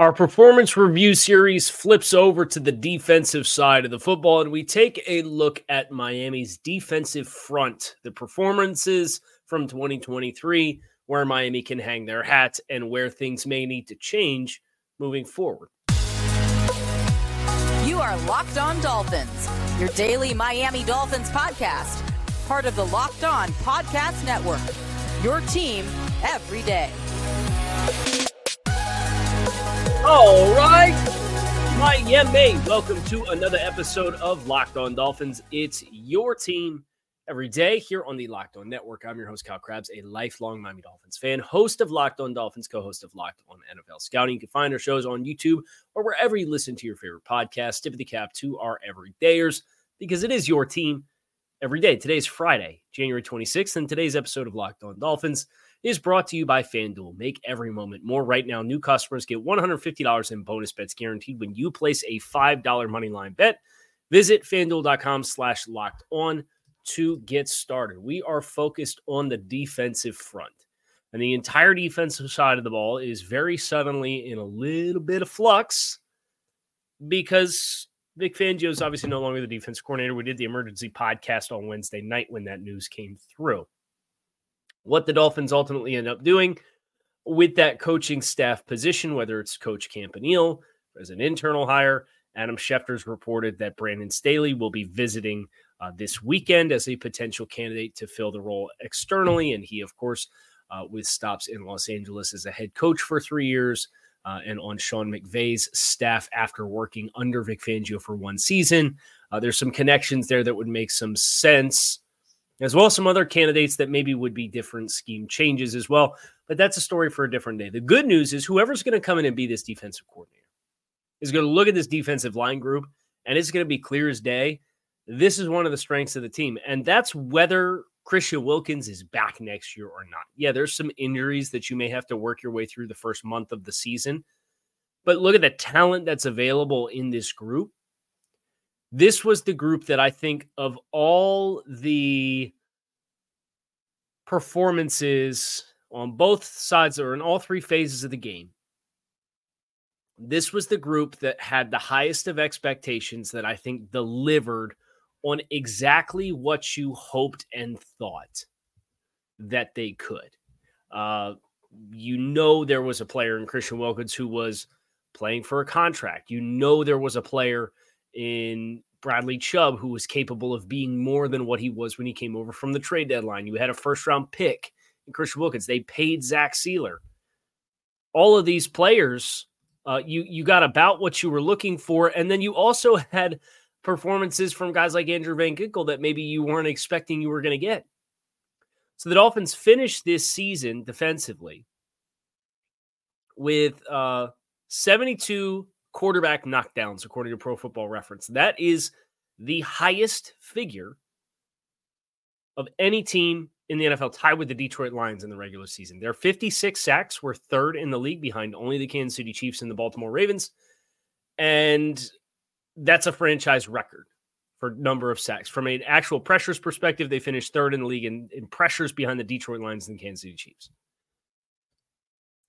Our performance review series flips over to the defensive side of the football, and we take a look at Miami's defensive front, the performances from 2023, where Miami can hang their hat, and where things may need to change moving forward. You are Locked On Dolphins, your daily Miami Dolphins podcast, part of the Locked On Podcast Network. Your team every day. All right. Miami, welcome to another episode of Locked On Dolphins. It's your team every day here on the Locked On Network. I'm your host, Kyle Crabbs, a lifelong Miami Dolphins fan, host of Locked On Dolphins, co host of Locked On NFL Scouting. You can find our shows on YouTube or wherever you listen to your favorite podcast. Tip of the cap to our everydayers because it is your team every day. Today's Friday, January 26th, and today's episode of Locked On Dolphins is brought to you by FanDuel. Make every moment more. Right now, new customers get $150 in bonus bets guaranteed when you place a $5 money line bet. Visit fanduel.com slash locked on to get started. We are focused on the defensive front. And the entire defensive side of the ball is very suddenly in a little bit of flux because Vic Fangio is obviously no longer the defense coordinator. We did the emergency podcast on Wednesday night when that news came through what the Dolphins ultimately end up doing with that coaching staff position, whether it's Coach Campanile as an internal hire. Adam Schefter's reported that Brandon Staley will be visiting uh, this weekend as a potential candidate to fill the role externally. And he, of course, uh, with stops in Los Angeles as a head coach for three years uh, and on Sean McVay's staff after working under Vic Fangio for one season. Uh, there's some connections there that would make some sense as well as some other candidates that maybe would be different scheme changes as well. But that's a story for a different day. The good news is whoever's going to come in and be this defensive coordinator is going to look at this defensive line group and it's going to be clear as day. This is one of the strengths of the team. And that's whether Christian Wilkins is back next year or not. Yeah, there's some injuries that you may have to work your way through the first month of the season. But look at the talent that's available in this group this was the group that I think of all the performances on both sides or in all three phases of the game. This was the group that had the highest of expectations that I think delivered on exactly what you hoped and thought that they could. Uh, you know, there was a player in Christian Wilkins who was playing for a contract. You know, there was a player in Bradley Chubb, who was capable of being more than what he was when he came over from the trade deadline. You had a first round pick in Christian Wilkins. They paid Zach Sieler. All of these players, uh, you you got about what you were looking for, and then you also had performances from guys like Andrew Van Ginkel that maybe you weren't expecting you were going to get. So the Dolphins finished this season defensively with uh, 72 quarterback knockdowns, according to Pro Football Reference. That is the highest figure of any team in the NFL, tied with the Detroit Lions in the regular season. Their 56 sacks were third in the league behind only the Kansas City Chiefs and the Baltimore Ravens. And that's a franchise record for number of sacks. From an actual pressures perspective, they finished third in the league in, in pressures behind the Detroit Lions and the Kansas City Chiefs.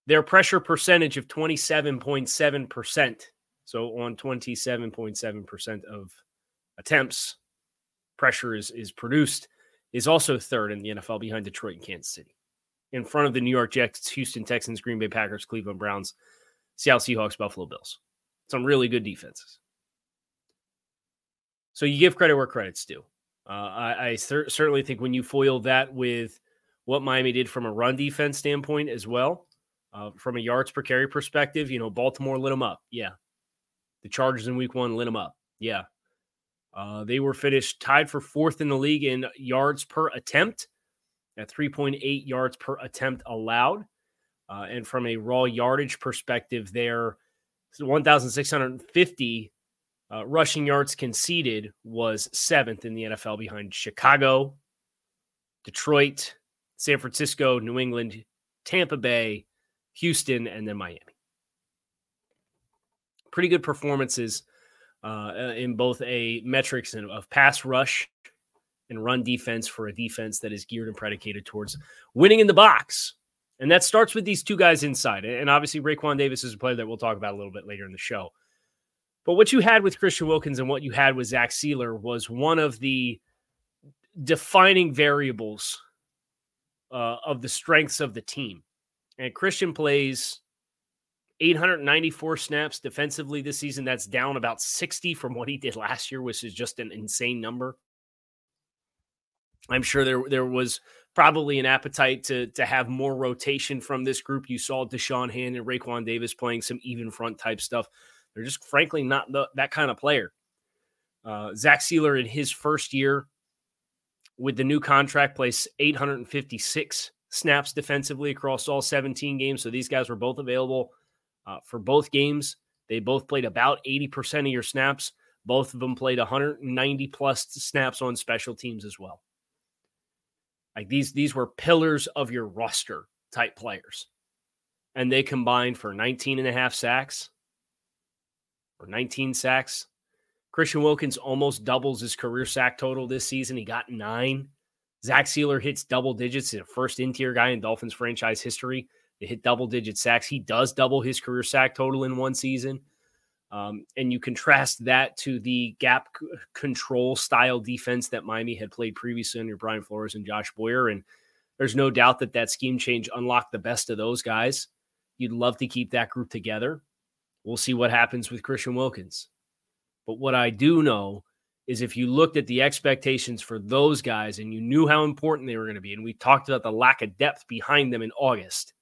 Their pressure percentage of 27.7% so on 27.7% of attempts, pressure is, is produced, is also third in the NFL behind Detroit and Kansas City. In front of the New York Jets, Houston Texans, Green Bay Packers, Cleveland Browns, Seattle Seahawks, Buffalo Bills. Some really good defenses. So you give credit where credit's due. Uh, I, I cer- certainly think when you foil that with what Miami did from a run defense standpoint as well, uh, from a yards per carry perspective, you know, Baltimore lit them up. Yeah, the Chargers in week one lit them up. Yeah. Uh, they were finished tied for fourth in the league in yards per attempt at 3.8 yards per attempt allowed. Uh, and from a raw yardage perspective, they're 1,650 Uh, rushing yards conceded was seventh in the NFL behind Chicago, Detroit, San Francisco, New England, Tampa Bay, Houston, and then Miami. Pretty good performances uh, in both a metrics and of pass rush and run defense for a defense that is geared and predicated towards winning in the box. And that starts with these two guys inside. And obviously, Raekwon Davis is a player that we'll talk about a little bit later in the show. But what you had with Christian Wilkins and what you had with Zach Sieler was one of the defining variables uh, of the strengths of the team. And Christian plays 894 snaps defensively this season. That's down about 60 from what he did last year, which is just an insane number. I'm sure there there was probably an appetite to to have more rotation from this group. You saw Da'Shawn Hand and Raekwon Davis playing some even front type stuff. They're just frankly not the, that kind of player. Uh, Zach Sieler in his first year with the new contract plays 856 snaps defensively across all 17 games. So these guys were both available uh, for both games. They both played about 80% of your snaps. Both of them played 190 plus snaps on special teams as well. Like these, these were pillars of your roster type players. And they combined for 19 and a half sacks, or 19 sacks. Christian Wilkins almost doubles his career sack total this season. He got nine. Zach Sieler hits double digits, the first interior guy in Dolphins franchise history hit double digit sacks. He does double his career sack total in one season. Um, and you contrast that to the gap c- control style defense that Miami had played previously under Brian Flores and Josh Boyer. And there's no doubt that that scheme change unlocked the best of those guys. You'd love to keep that group together. We'll see what happens with Christian Wilkins. But what I do know is if you looked at the expectations for those guys and you knew how important they were going to be, and we talked about the lack of depth behind them in August,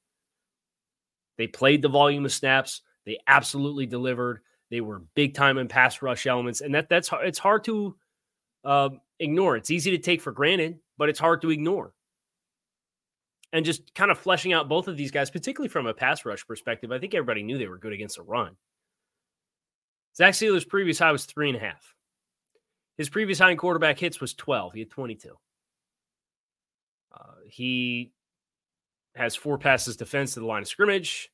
they played the volume of snaps. They absolutely delivered. They were big time in pass rush elements, and that that's it's hard to uh, ignore. It's easy to take for granted, but it's hard to ignore and just kind of fleshing out both of these guys, particularly from a pass rush perspective. I think everybody knew they were good against the run. Zach Sieler's previous high was three and a half. His previous high in quarterback hits was 12. He had 22. Uh, he has four passes defense to the line of scrimmage.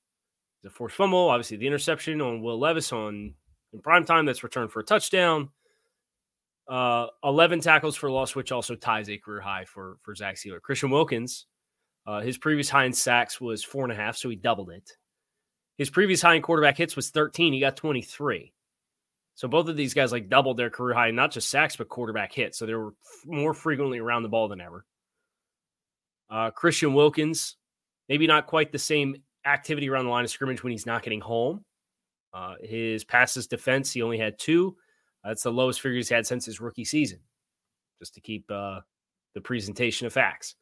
The forced fumble, obviously the interception on Will Levis on in prime time that's returned for a touchdown. Uh, 11 tackles for loss, which also ties a career high for for Zach Sieler. Christian Wilkins uh, his previous high in sacks was four and a half, so he doubled it. His previous high in quarterback hits was 13. He got 23. So both of these guys like doubled their career high, not just sacks, but quarterback hits. So they were f- more frequently around the ball than ever. Uh, Christian Wilkins, maybe not quite the same activity around the line of scrimmage when he's not getting home. Uh, his passes defense, he only had two. That's the lowest figure he's had since his rookie season, just to keep uh, the presentation of facts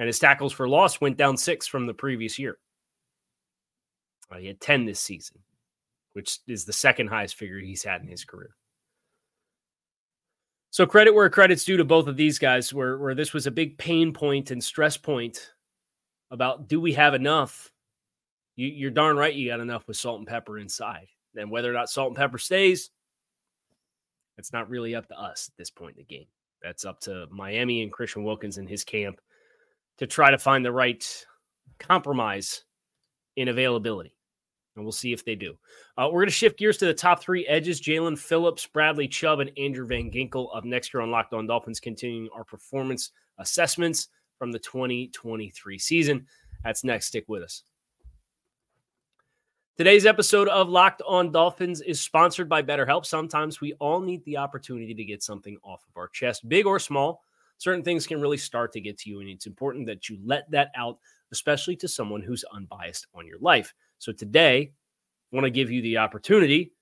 and his tackles for loss went down six from the previous year. Uh, he had 10 this season, which is the second highest figure he's had in his career. So credit where credit's due to both of these guys, where, where this was a big pain point and stress point about do we have enough? You, you're darn right you got enough with salt and pepper inside. And whether or not salt and pepper stays, it's not really up to us at this point in the game. That's up to Miami and Christian Wilkins and his camp to try to find the right compromise in availability. And we'll see if they do. Uh, we're going to shift gears to the top three edges Jaelan Phillips, Bradley Chubb, and Andrew Van Ginkel of next year on Locked On Dolphins, continuing our performance assessments from the 2023 season. That's next. Stick with us. Today's episode of Locked On Dolphins is sponsored by BetterHelp. Sometimes we all need the opportunity to get something off of our chest, big or small certain things can really start to get to you. And it's important that you let that out, especially to someone who's unbiased on your life. So today, I want to give you the opportunity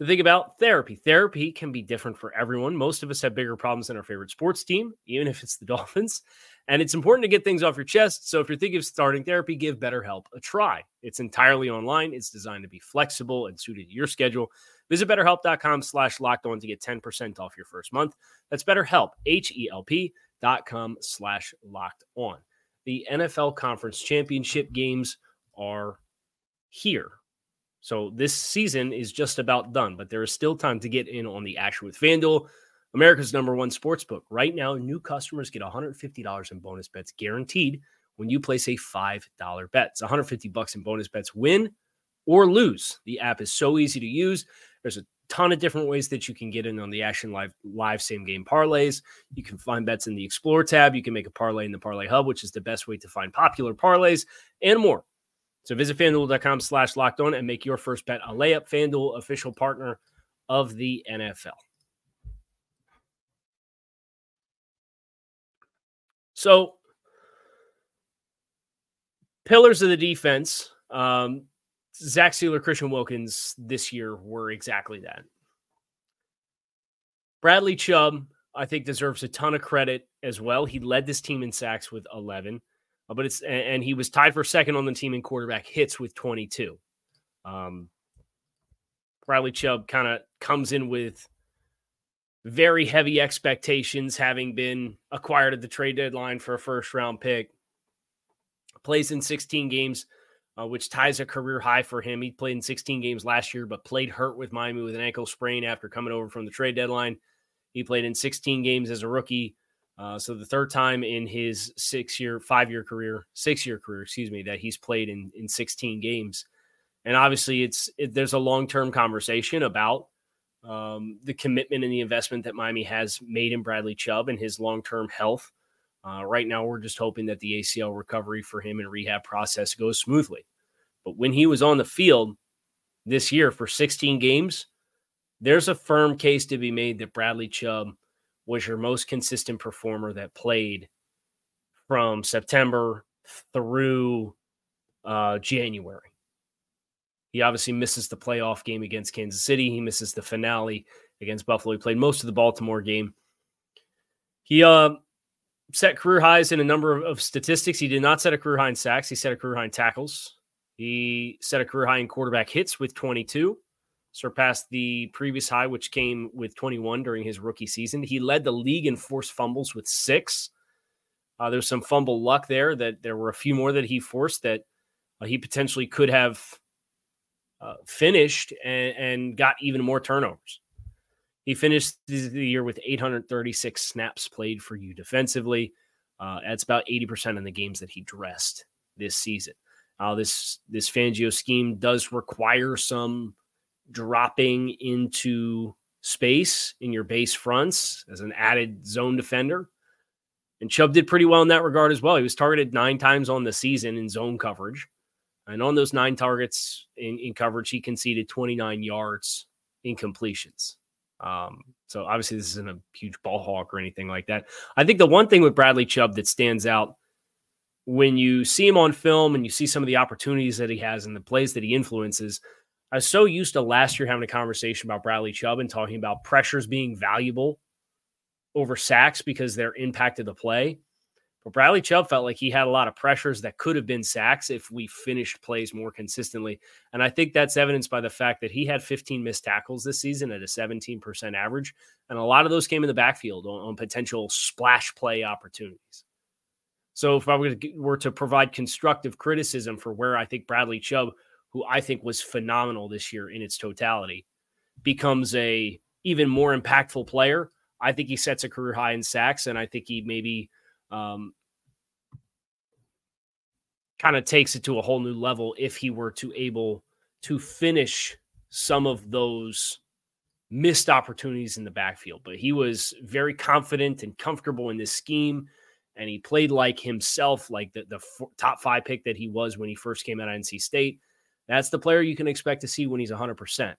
to think about therapy. Therapy can be different for everyone. Most of us have bigger problems than our favorite sports team, even if it's the Dolphins. And it's important to get things off your chest. So if you're thinking of starting therapy, give BetterHelp a try. It's entirely online. It's designed to be flexible and suited to your schedule. Visit betterhelp.com slash locked on to get 10% off your first month. That's betterhelp, H-E-L-P dot com slash locked on. The NFL conference championship games are here. So this season is just about done, but there is still time to get in on the action with FanDuel, America's number one sports book. Right now, new customers get $150 in bonus bets guaranteed when you place a $5 bet. It's 150 bucks in bonus bets win or lose. The app is so easy to use. There's a ton of different ways that you can get in on the Action Live live same game parlays. You can find bets in the Explore tab. You can make a parlay in the Parlay Hub, which is the best way to find popular parlays and more. So visit fanduel.com slash locked on and make your first bet a layup. FanDuel, official partner of the NFL. So, pillars of the defense. Um, Zach Sieler, Christian Wilkins this year were exactly that. Bradley Chubb, I think, deserves a ton of credit as well. He led this team in sacks with 11, uh, but it's and he was tied for second on the team in quarterback hits with 22. Um, Bradley Chubb kind of comes in with very heavy expectations, having been acquired at the trade deadline for a first round pick. Plays in 16 games uh, which ties a career high for him. He played in 16 games last year, but played hurt with Miami with an ankle sprain after coming over from the trade deadline. He played in 16 games as a rookie. Uh, so the third time in his six year, five year career, six year career, excuse me, that he's played in, in 16 games. And obviously, it's it, there's a long term conversation about um, the commitment and the investment that Miami has made in Bradley Chubb and his long term health. Uh, right now, we're just hoping that the ACL recovery for him and rehab process goes smoothly. But when he was on the field this year for 16 games, there's a firm case to be made that Bradley Chubb was your most consistent performer that played from September through uh, January. He obviously misses the playoff game against Kansas City. He misses the finale against Buffalo. He played most of the Baltimore game. He uh, set career highs in a number of, of, statistics. He did not set a career high in sacks. He set a career high in tackles. He set a career high in quarterback hits with 22, surpassed the previous high, which came with 21 during his rookie season. He led the league in forced fumbles with six. Uh, there's some fumble luck there that there were a few more that he forced that uh, he potentially could have uh, finished and, and got even more turnovers. He finished the year with 836 snaps played for you defensively. Uh, that's about 80% in the games that he dressed this season. Uh, this this Fangio scheme does require some dropping into space in your base fronts as an added zone defender. And Chubb did pretty well in that regard as well. He was targeted nine times on the season in zone coverage. And on those nine targets in, in coverage, he conceded 29 yards in completions. Um, so obviously, this isn't a huge ball hawk or anything like that. I think the one thing with Bradley Chubb that stands out when you see him on film and you see some of the opportunities that he has and the plays that he influences, I was so used to last year having a conversation about Bradley Chubb and talking about pressures being valuable over sacks because they're impacted the play. But Bradley Chubb felt like he had a lot of pressures that could have been sacks if we finished plays more consistently. And I think that's evidenced by the fact that he had 15 missed tackles this season at a 17% average. And a lot of those came in the backfield on, on potential splash play opportunities. So if I were to, were to provide constructive criticism for where I think Bradley Chubb, who I think was phenomenal this year in its totality, becomes a even more impactful player, I think he sets a career high in sacks. And I think he maybe – um, kind of takes it to a whole new level if he were to able to finish some of those missed opportunities in the backfield. But he was very confident and comfortable in this scheme, and he played like himself, like the, the f- top five pick that he was when he first came out of NC State. That's the player you can expect to see when he's 100%.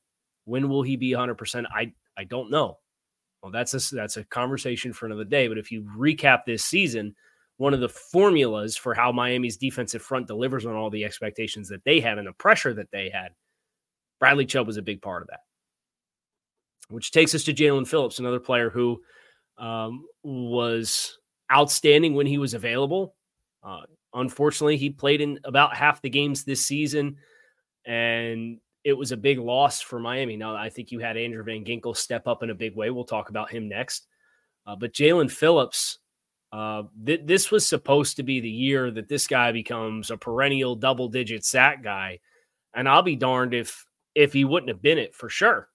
When will he be 100%? I, I don't know. Well, that's a, that's a conversation for another day. But if you recap this season, one of the formulas for how Miami's defensive front delivers on all the expectations that they had and the pressure that they had, Bradley Chubb was a big part of that. Which takes us to Jaelan Phillips, another player who um, was outstanding when he was available. Uh, unfortunately, he played in about half the games this season, and it was a big loss for Miami. Now, I think you had Andrew Van Ginkel step up in a big way. We'll talk about him next. Uh, but Jaelan Phillips, uh, th- this was supposed to be the year that this guy becomes a perennial double digit sack guy. And I'll be darned if if he wouldn't have been it for sure.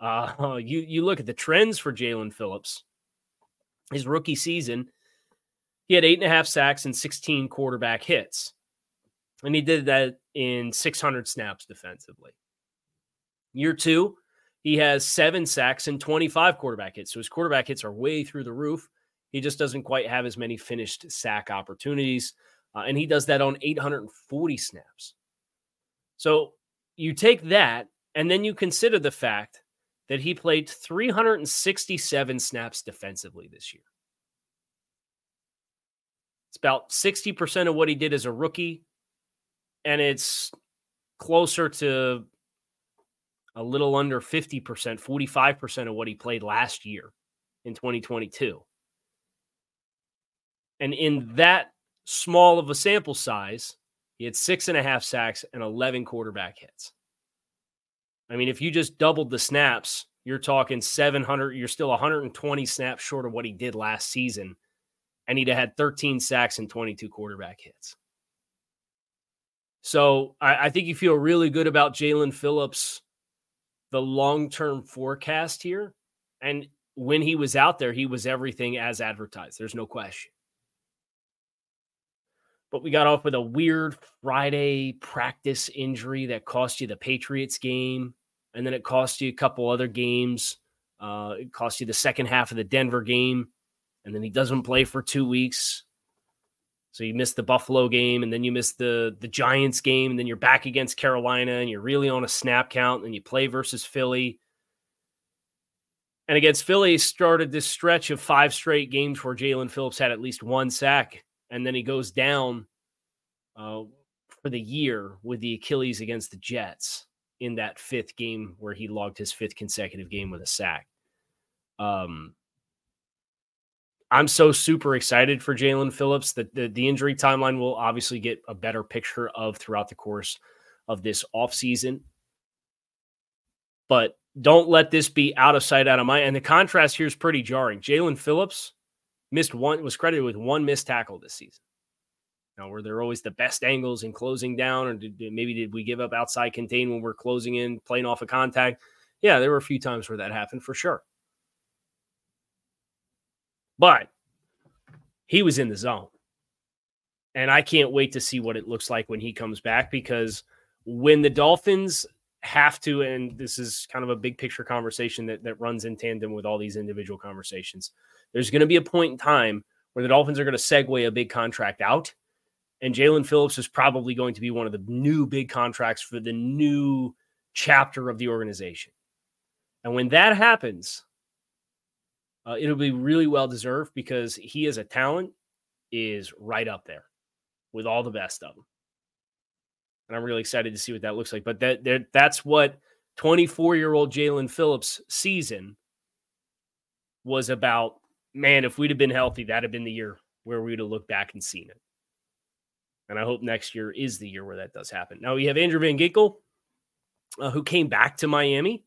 Uh, you you look at the trends for Jaelan Phillips. His rookie season, he had eight and a half sacks and 16 quarterback hits. And he did that in 600 snaps defensively. Year two, he has seven sacks and 25 quarterback hits. So his quarterback hits are way through the roof. He just doesn't quite have as many finished sack opportunities. Uh, and he does that on 840 snaps. So you take that, and then you consider the fact that he played 367 snaps defensively this year. It's about 60% of what he did as a rookie, and it's closer to a little under 50%, 45% of what he played last year in 2022. And in that small of a sample size, he had six and a half sacks and 11 quarterback hits. I mean, if you just doubled the snaps, you're talking 700, you're still 120 snaps short of what he did last season. And he'd have had 13 sacks and 22 quarterback hits. So I, I think you feel really good about Jaelan Phillips, the long term forecast here. And when he was out there, he was everything as advertised. There's no question but we got off with a weird Friday practice injury that cost you the Patriots game. And then it cost you a couple other games. Uh, it cost you the second half of the Denver game. And then he doesn't play for two weeks. So you missed the Buffalo game, and then you missed the the Giants game, and then you're back against Carolina, and you're really on a snap count, and you play versus Philly. And against Philly, started this stretch of five straight games where Jaelan Phillips had at least one sack and then he goes down uh, for the year with the Achilles against the Jets in that fifth game where he logged his fifth consecutive game with a sack. Um, I'm so super excited for Jaelan Phillips that the, the injury timeline will obviously get a better picture of throughout the course of this offseason. But don't let this be out of sight, out of mind. And the contrast here is pretty jarring. Jaelan Phillips missed one, was credited with one missed tackle this season. Now, were there always the best angles in closing down, or did, maybe did we give up outside contain when we're closing in, playing off a of contact? Yeah, there were a few times where that happened for sure. But he was in the zone. And I can't wait to see what it looks like when he comes back because when the Dolphins have to, and this is kind of a big picture conversation that, that runs in tandem with all these individual conversations. There's going to be a point in time where the Dolphins are going to segue a big contract out. And Jaelan Phillips is probably going to be one of the new big contracts for the new chapter of the organization. And when that happens, uh, it'll be really well deserved because he as a talent is right up there with all the best of them. And I'm really excited to see what that looks like. But that that's what 24 year old Jaelan Phillips season was about man, if we'd have been healthy, that'd have been the year where we'd have looked back and seen it. And I hope next year is the year where that does happen. Now we have Andrew Van Ginkel, uh, who came back to Miami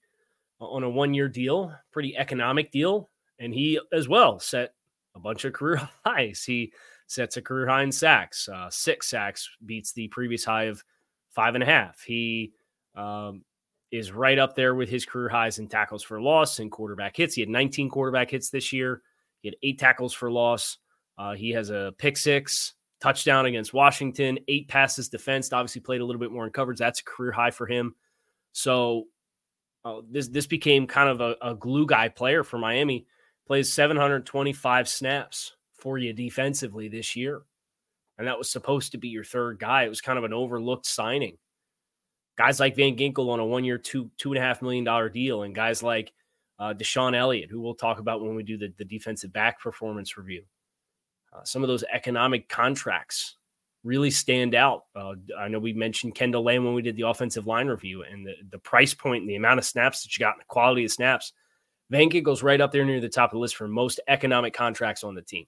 on a one year deal, pretty economic deal. And he as well set a bunch of career highs. He sets a career high in sacks, uh, six sacks, beats the previous high of five and a half. He um, is right up there with his career highs in tackles for loss and quarterback hits. He had 19 quarterback hits this year. He had eight tackles for loss. Uh, he has a pick six, touchdown against Washington, eight passes defensed. Obviously, played a little bit more in coverage. That's a career high for him. So uh, this this became kind of a, a, glue guy player for Miami. Plays 725 snaps for you defensively this year, and that was supposed to be your third guy. It was kind of an overlooked signing. Guys like Van Ginkel on a one year, two two and a half million dollar deal, and guys like uh, DeShon Elliott, who we'll talk about when we do the, the defensive back performance review. Uh, some of those economic contracts really stand out. Uh, I know we mentioned Kendall Lamm when we did the offensive line review and the, the price point and the amount of snaps that you got and the quality of snaps. Van goes right up there near the top of the list for most economic contracts on the team.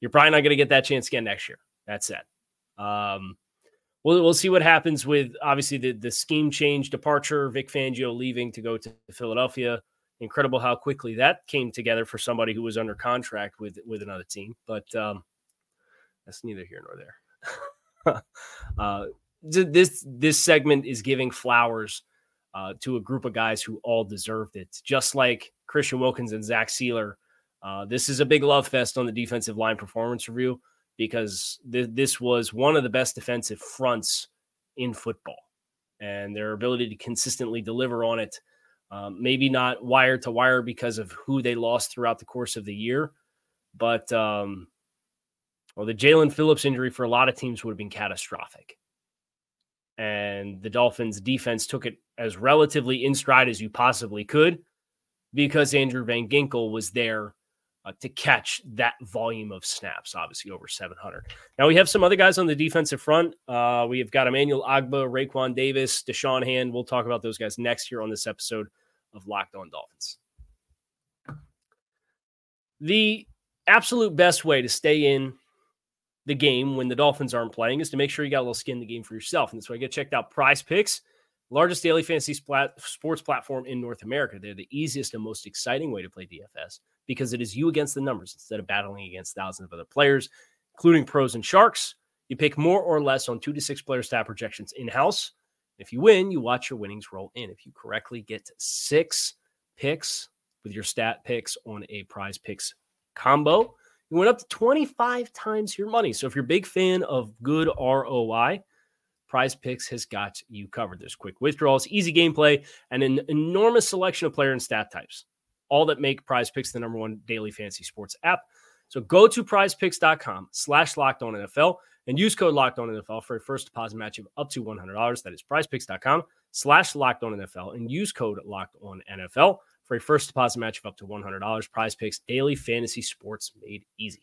You're probably not going to get that chance again next year. That's it. Um, we'll, we'll see what happens with obviously the, the scheme change departure, Vic Fangio leaving to go to Philadelphia incredible how quickly that came together for somebody who was under contract with with another team. But um, that's neither here nor there. uh, this this segment is giving flowers uh, to a group of guys who all deserved it. Just like Christian Wilkins and Zach Sieler, uh, this is a big love fest on the defensive line performance review because th- this was one of the best defensive fronts in football. And their ability to consistently deliver on it, um, maybe not wire to wire because of who they lost throughout the course of the year, but um, well, the Jaelan Phillips injury for a lot of teams would have been catastrophic and the Dolphins defense took it as relatively in stride as you possibly could because Andrew Van Ginkel was there uh, to catch that volume of snaps, obviously over 700. Now we have some other guys on the defensive front. Uh, we have got Emmanuel Ogbah, Raekwon Davis, Da'Shawn Hand. We'll talk about those guys next here on this episode of Locked On Dolphins. The absolute best way to stay in the game when the Dolphins aren't playing is to make sure you got a little skin in the game for yourself. And that's why I get checked out Prize Picks, largest daily fantasy sports platform in North America. They're the easiest and most exciting way to play DFS because it is you against the numbers instead of battling against thousands of other players, including pros and sharks. You pick more or less on two to six player stat projections in house. If you win, you watch your winnings roll in. If you correctly get six picks with your stat picks on a prize picks combo, you went up to 25 times your money. So if you're a big fan of good ROI, Prize Picks has got you covered. There's quick withdrawals, easy gameplay, and an enormous selection of player and stat types, all that make Prize Picks the number one daily fantasy sports app. So go to prizepicks.com slash locked on NFL and use code locked on NFL for a first deposit match of up to $100. That is prizepicks.com slash locked on NFL and use code locked on NFL for a first deposit match of up to $100. Prize picks daily fantasy sports made easy.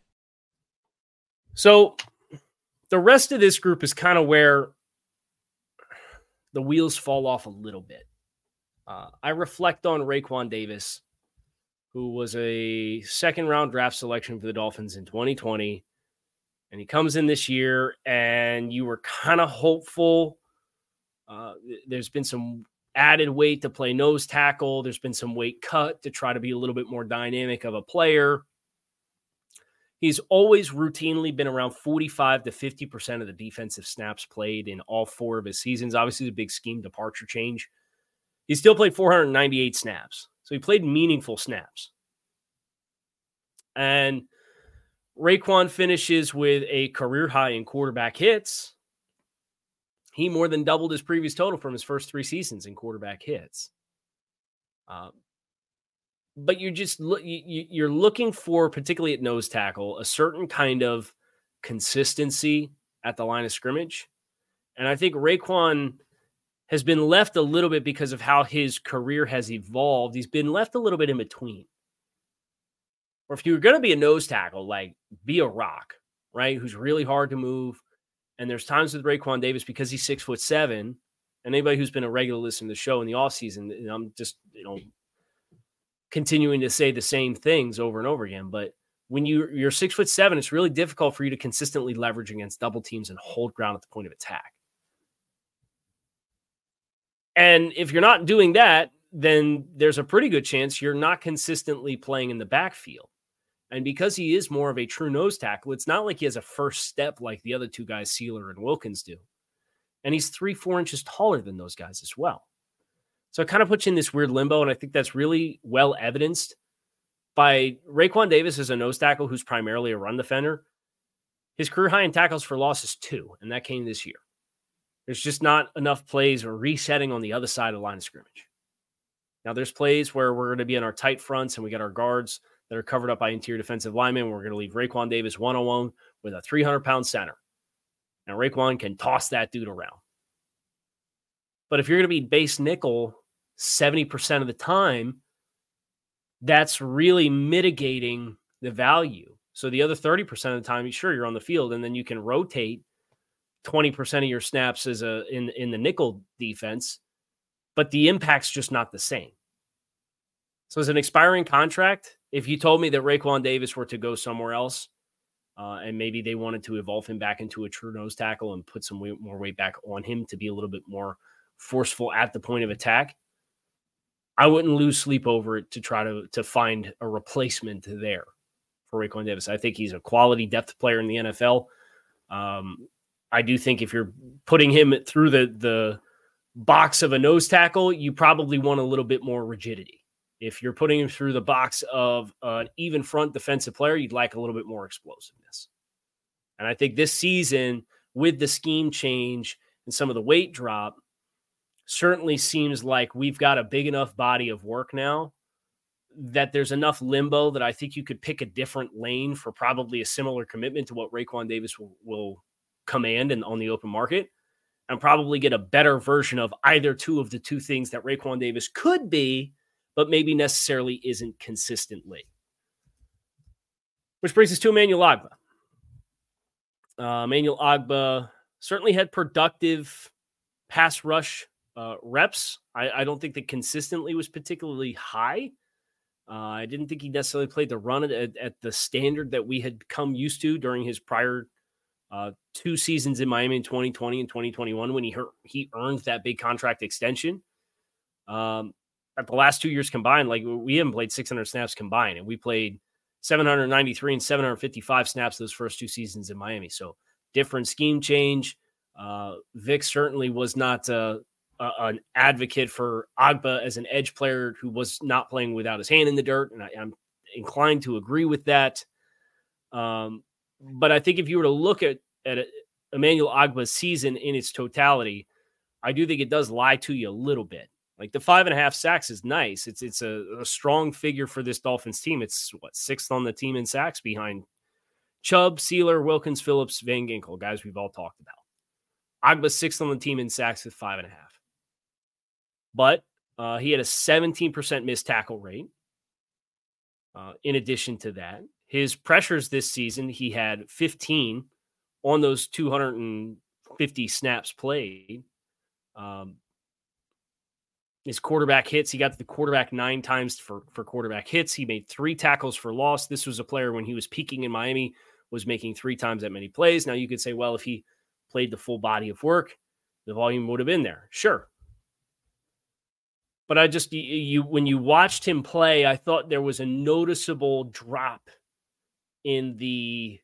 So the rest of this group is kind of where the wheels fall off a little bit. Uh, I reflect on Raekwon Davis, who was a second round draft selection for the Dolphins in 2020. And he comes in this year, and you were kind of hopeful. Uh, there's been some added weight to play nose tackle. There's been some weight cut to try to be a little bit more dynamic of a player. He's always routinely been around 45 to 50% of the defensive snaps played in all four of his seasons. Obviously, the big scheme departure change. He still played 498 snaps. So he played meaningful snaps. And Raekwon finishes with a career high in quarterback hits. He more than doubled his previous total from his first three seasons in quarterback hits. Uh, but you're just you're looking for, particularly at nose tackle, a certain kind of consistency at the line of scrimmage. And I think Raekwon has been left a little bit because of how his career has evolved. He's been left a little bit in between. Or if you're going to be a nose tackle, like be a rock, right? Who's really hard to move. And there's times with Raekwon Davis because he's six foot seven. And anybody who's been a regular listener to the show in the offseason, I'm just, you know, continuing to say the same things over and over again. But when you you're six foot seven, it's really difficult for you to consistently leverage against double teams and hold ground at the point of attack. And if you're not doing that, then there's a pretty good chance you're not consistently playing in the backfield. And because he is more of a true nose tackle, it's not like he has a first step like the other two guys, Sieler and Wilkins, do. And he's three, four inches taller than those guys as well. So it kind of puts you in this weird limbo. And I think that's really well evidenced by Raekwon Davis as a nose tackle who's primarily a run defender. His career high in tackles for loss is two, and that came this year. There's just not enough plays or resetting on the other side of the line of scrimmage. Now, there's plays where we're going to be in our tight fronts and we got our guards that are covered up by interior defensive linemen. We're going to leave Raekwon Davis one on one with a 300 pound center. And Raekwon can toss that dude around. But if you're going to be base nickel 70% of the time, that's really mitigating the value. So the other 30% of the time, you're sure, you're on the field and then you can rotate 20% of your snaps as a in in the nickel defense, but the impact's just not the same. So as an expiring contract, if you told me that Raekwon Davis were to go somewhere else, uh, and maybe they wanted to evolve him back into a true nose tackle and put some weight, more weight back on him to be a little bit more forceful at the point of attack, I wouldn't lose sleep over it to try to to find a replacement there for Raekwon Davis. I think he's a quality depth player in the NFL. Um, I do think if you're putting him through the the box of a nose tackle, you probably want a little bit more rigidity. If you're putting him through the box of an even front defensive player, you'd like a little bit more explosiveness. And I think this season, with the scheme change and some of the weight drop, certainly seems like we've got a big enough body of work now that there's enough limbo that I think you could pick a different lane for probably a similar commitment to what Raekwon Davis will, will command and on the open market and probably get a better version of either two of the two things that Raekwon Davis could be, but maybe necessarily isn't consistently. Which brings us to Emmanuel Ogbah. Uh, Emmanuel Ogbah certainly had productive pass rush uh, reps. I, I, don't think that consistently was particularly high. Uh, I didn't think he necessarily played the run at, at, the standard that we had come used to during his prior uh, two seasons in Miami in 2020 and 2021 when he hurt, he earned that big contract extension. Um, at the last two years combined, like we haven't played 600 snaps combined, and we played 793 and 755 snaps those first two seasons in Miami. So different scheme change. Uh, Vic certainly was not uh, an advocate for Ogbah as an edge player who was not playing without his hand in the dirt, and I, am inclined to agree with that. Um, but I think if you were to look at at Emmanuel Ogbah's season in its totality, I do think it does lie to you a little bit. Like the five and a half sacks is nice. It's it's a, a strong figure for this Dolphins team. It's what sixth on the team in sacks behind Chubb, Sieler, Wilkins, Phillips, Van Ginkel, guys we've all talked about. Ogbah sixth on the team in sacks with five and a half. But uh, he had a 17% missed tackle rate. Uh, in addition to that, his pressures this season, he had 15 on those 250 snaps played. Um, his quarterback hits, he got the quarterback nine times for, for quarterback hits. He made three tackles for loss. This was a player when he was peaking in Miami, was making three times that many plays. Now you could say, well, if he played the full body of work, the volume would have been there. Sure. But I just you, when you watched him play, I thought there was a noticeable drop in the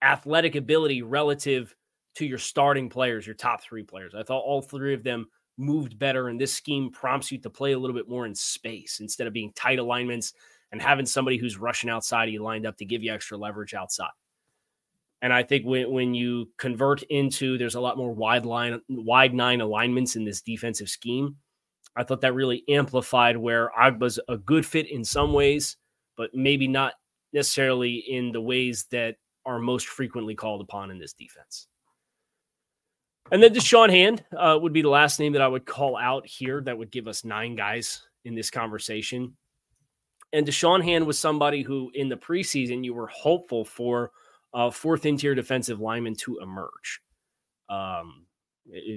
athletic ability relative to your starting players, your top three players. I thought all three of them moved better, and this scheme prompts you to play a little bit more in space instead of being tight alignments and having somebody who's rushing outside you lined up to give you extra leverage outside. And I think when, when you convert into there's a lot more wide line, wide nine alignments in this defensive scheme. I thought that really amplified where Ogbah's a good fit in some ways, but maybe not necessarily in the ways that are most frequently called upon in this defense. And then Da'Shawn Hand uh, would be the last name that I would call out here that would give us nine guys in this conversation. And Da'Shawn Hand was somebody who in the preseason you were hopeful for a fourth interior defensive lineman to emerge. Um,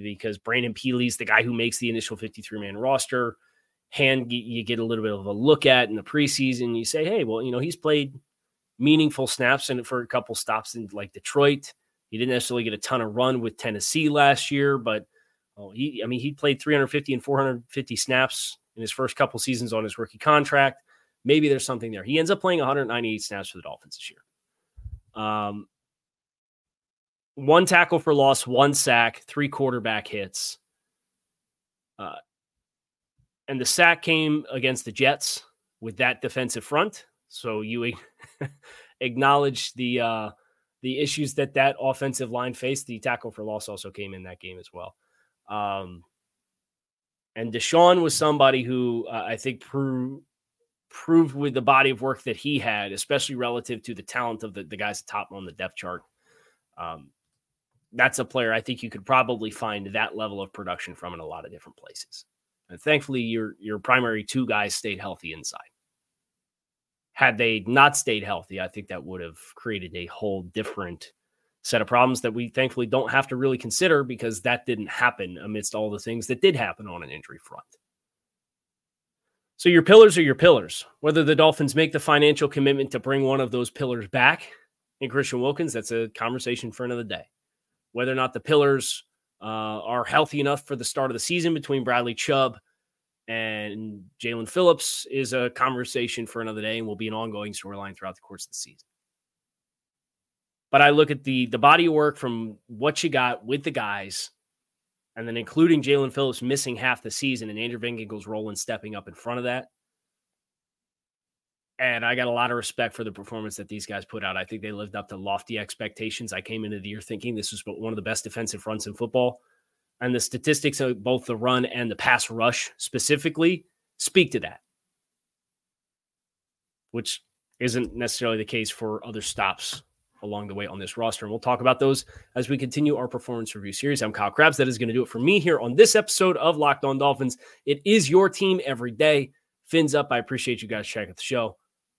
because Brandon Pili's the guy who makes the initial 53 man roster hand you get a little bit of a look at in the preseason. You say, hey, well, you know, he's played meaningful snaps in for a couple stops in like Detroit. He didn't necessarily get a ton of run with Tennessee last year, but oh, he, I mean, he played 350 and 450 snaps in his first couple seasons on his rookie contract. Maybe there's something there. He ends up playing 198 snaps for the Dolphins this year. Um, one tackle for loss, one sack, three quarterback hits. Uh, and the sack came against the Jets with that defensive front. So you acknowledge the uh, the issues that that offensive line faced. The tackle for loss also came in that game as well. Um, and Da'Shawn was somebody who uh, I think proved proved with the body of work that he had, especially relative to the talent of the, the guys top on the depth chart. Um, that's a player I think you could probably find that level of production from in a lot of different places. And thankfully, your your primary two guys stayed healthy inside. Had they not stayed healthy, I think that would have created a whole different set of problems that we thankfully don't have to really consider because that didn't happen amidst all the things that did happen on an injury front. So your pillars are your pillars. Whether the Dolphins make the financial commitment to bring one of those pillars back in Christian Wilkins, that's a conversation for another day. Whether or not the pillars uh, are healthy enough for the start of the season between Bradley Chubb and Jaelan Phillips is a conversation for another day and will be an ongoing storyline throughout the course of the season. But I look at the the body of work from what you got with the guys and then including Jaelan Phillips missing half the season and Andrew Van Ginkel's rolling stepping up in front of that. And I got a lot of respect for the performance that these guys put out. I think they lived up to lofty expectations. I came into the year thinking this was one of the best defensive fronts in football. And the statistics of both the run and the pass rush specifically speak to that, which isn't necessarily the case for other stops along the way on this roster. And we'll talk about those as we continue our performance review series. I'm Kyle Crabbs. That is going to do it for me here on this episode of Locked On Dolphins. It is your team every day. Fins up. I appreciate you guys checking out the show.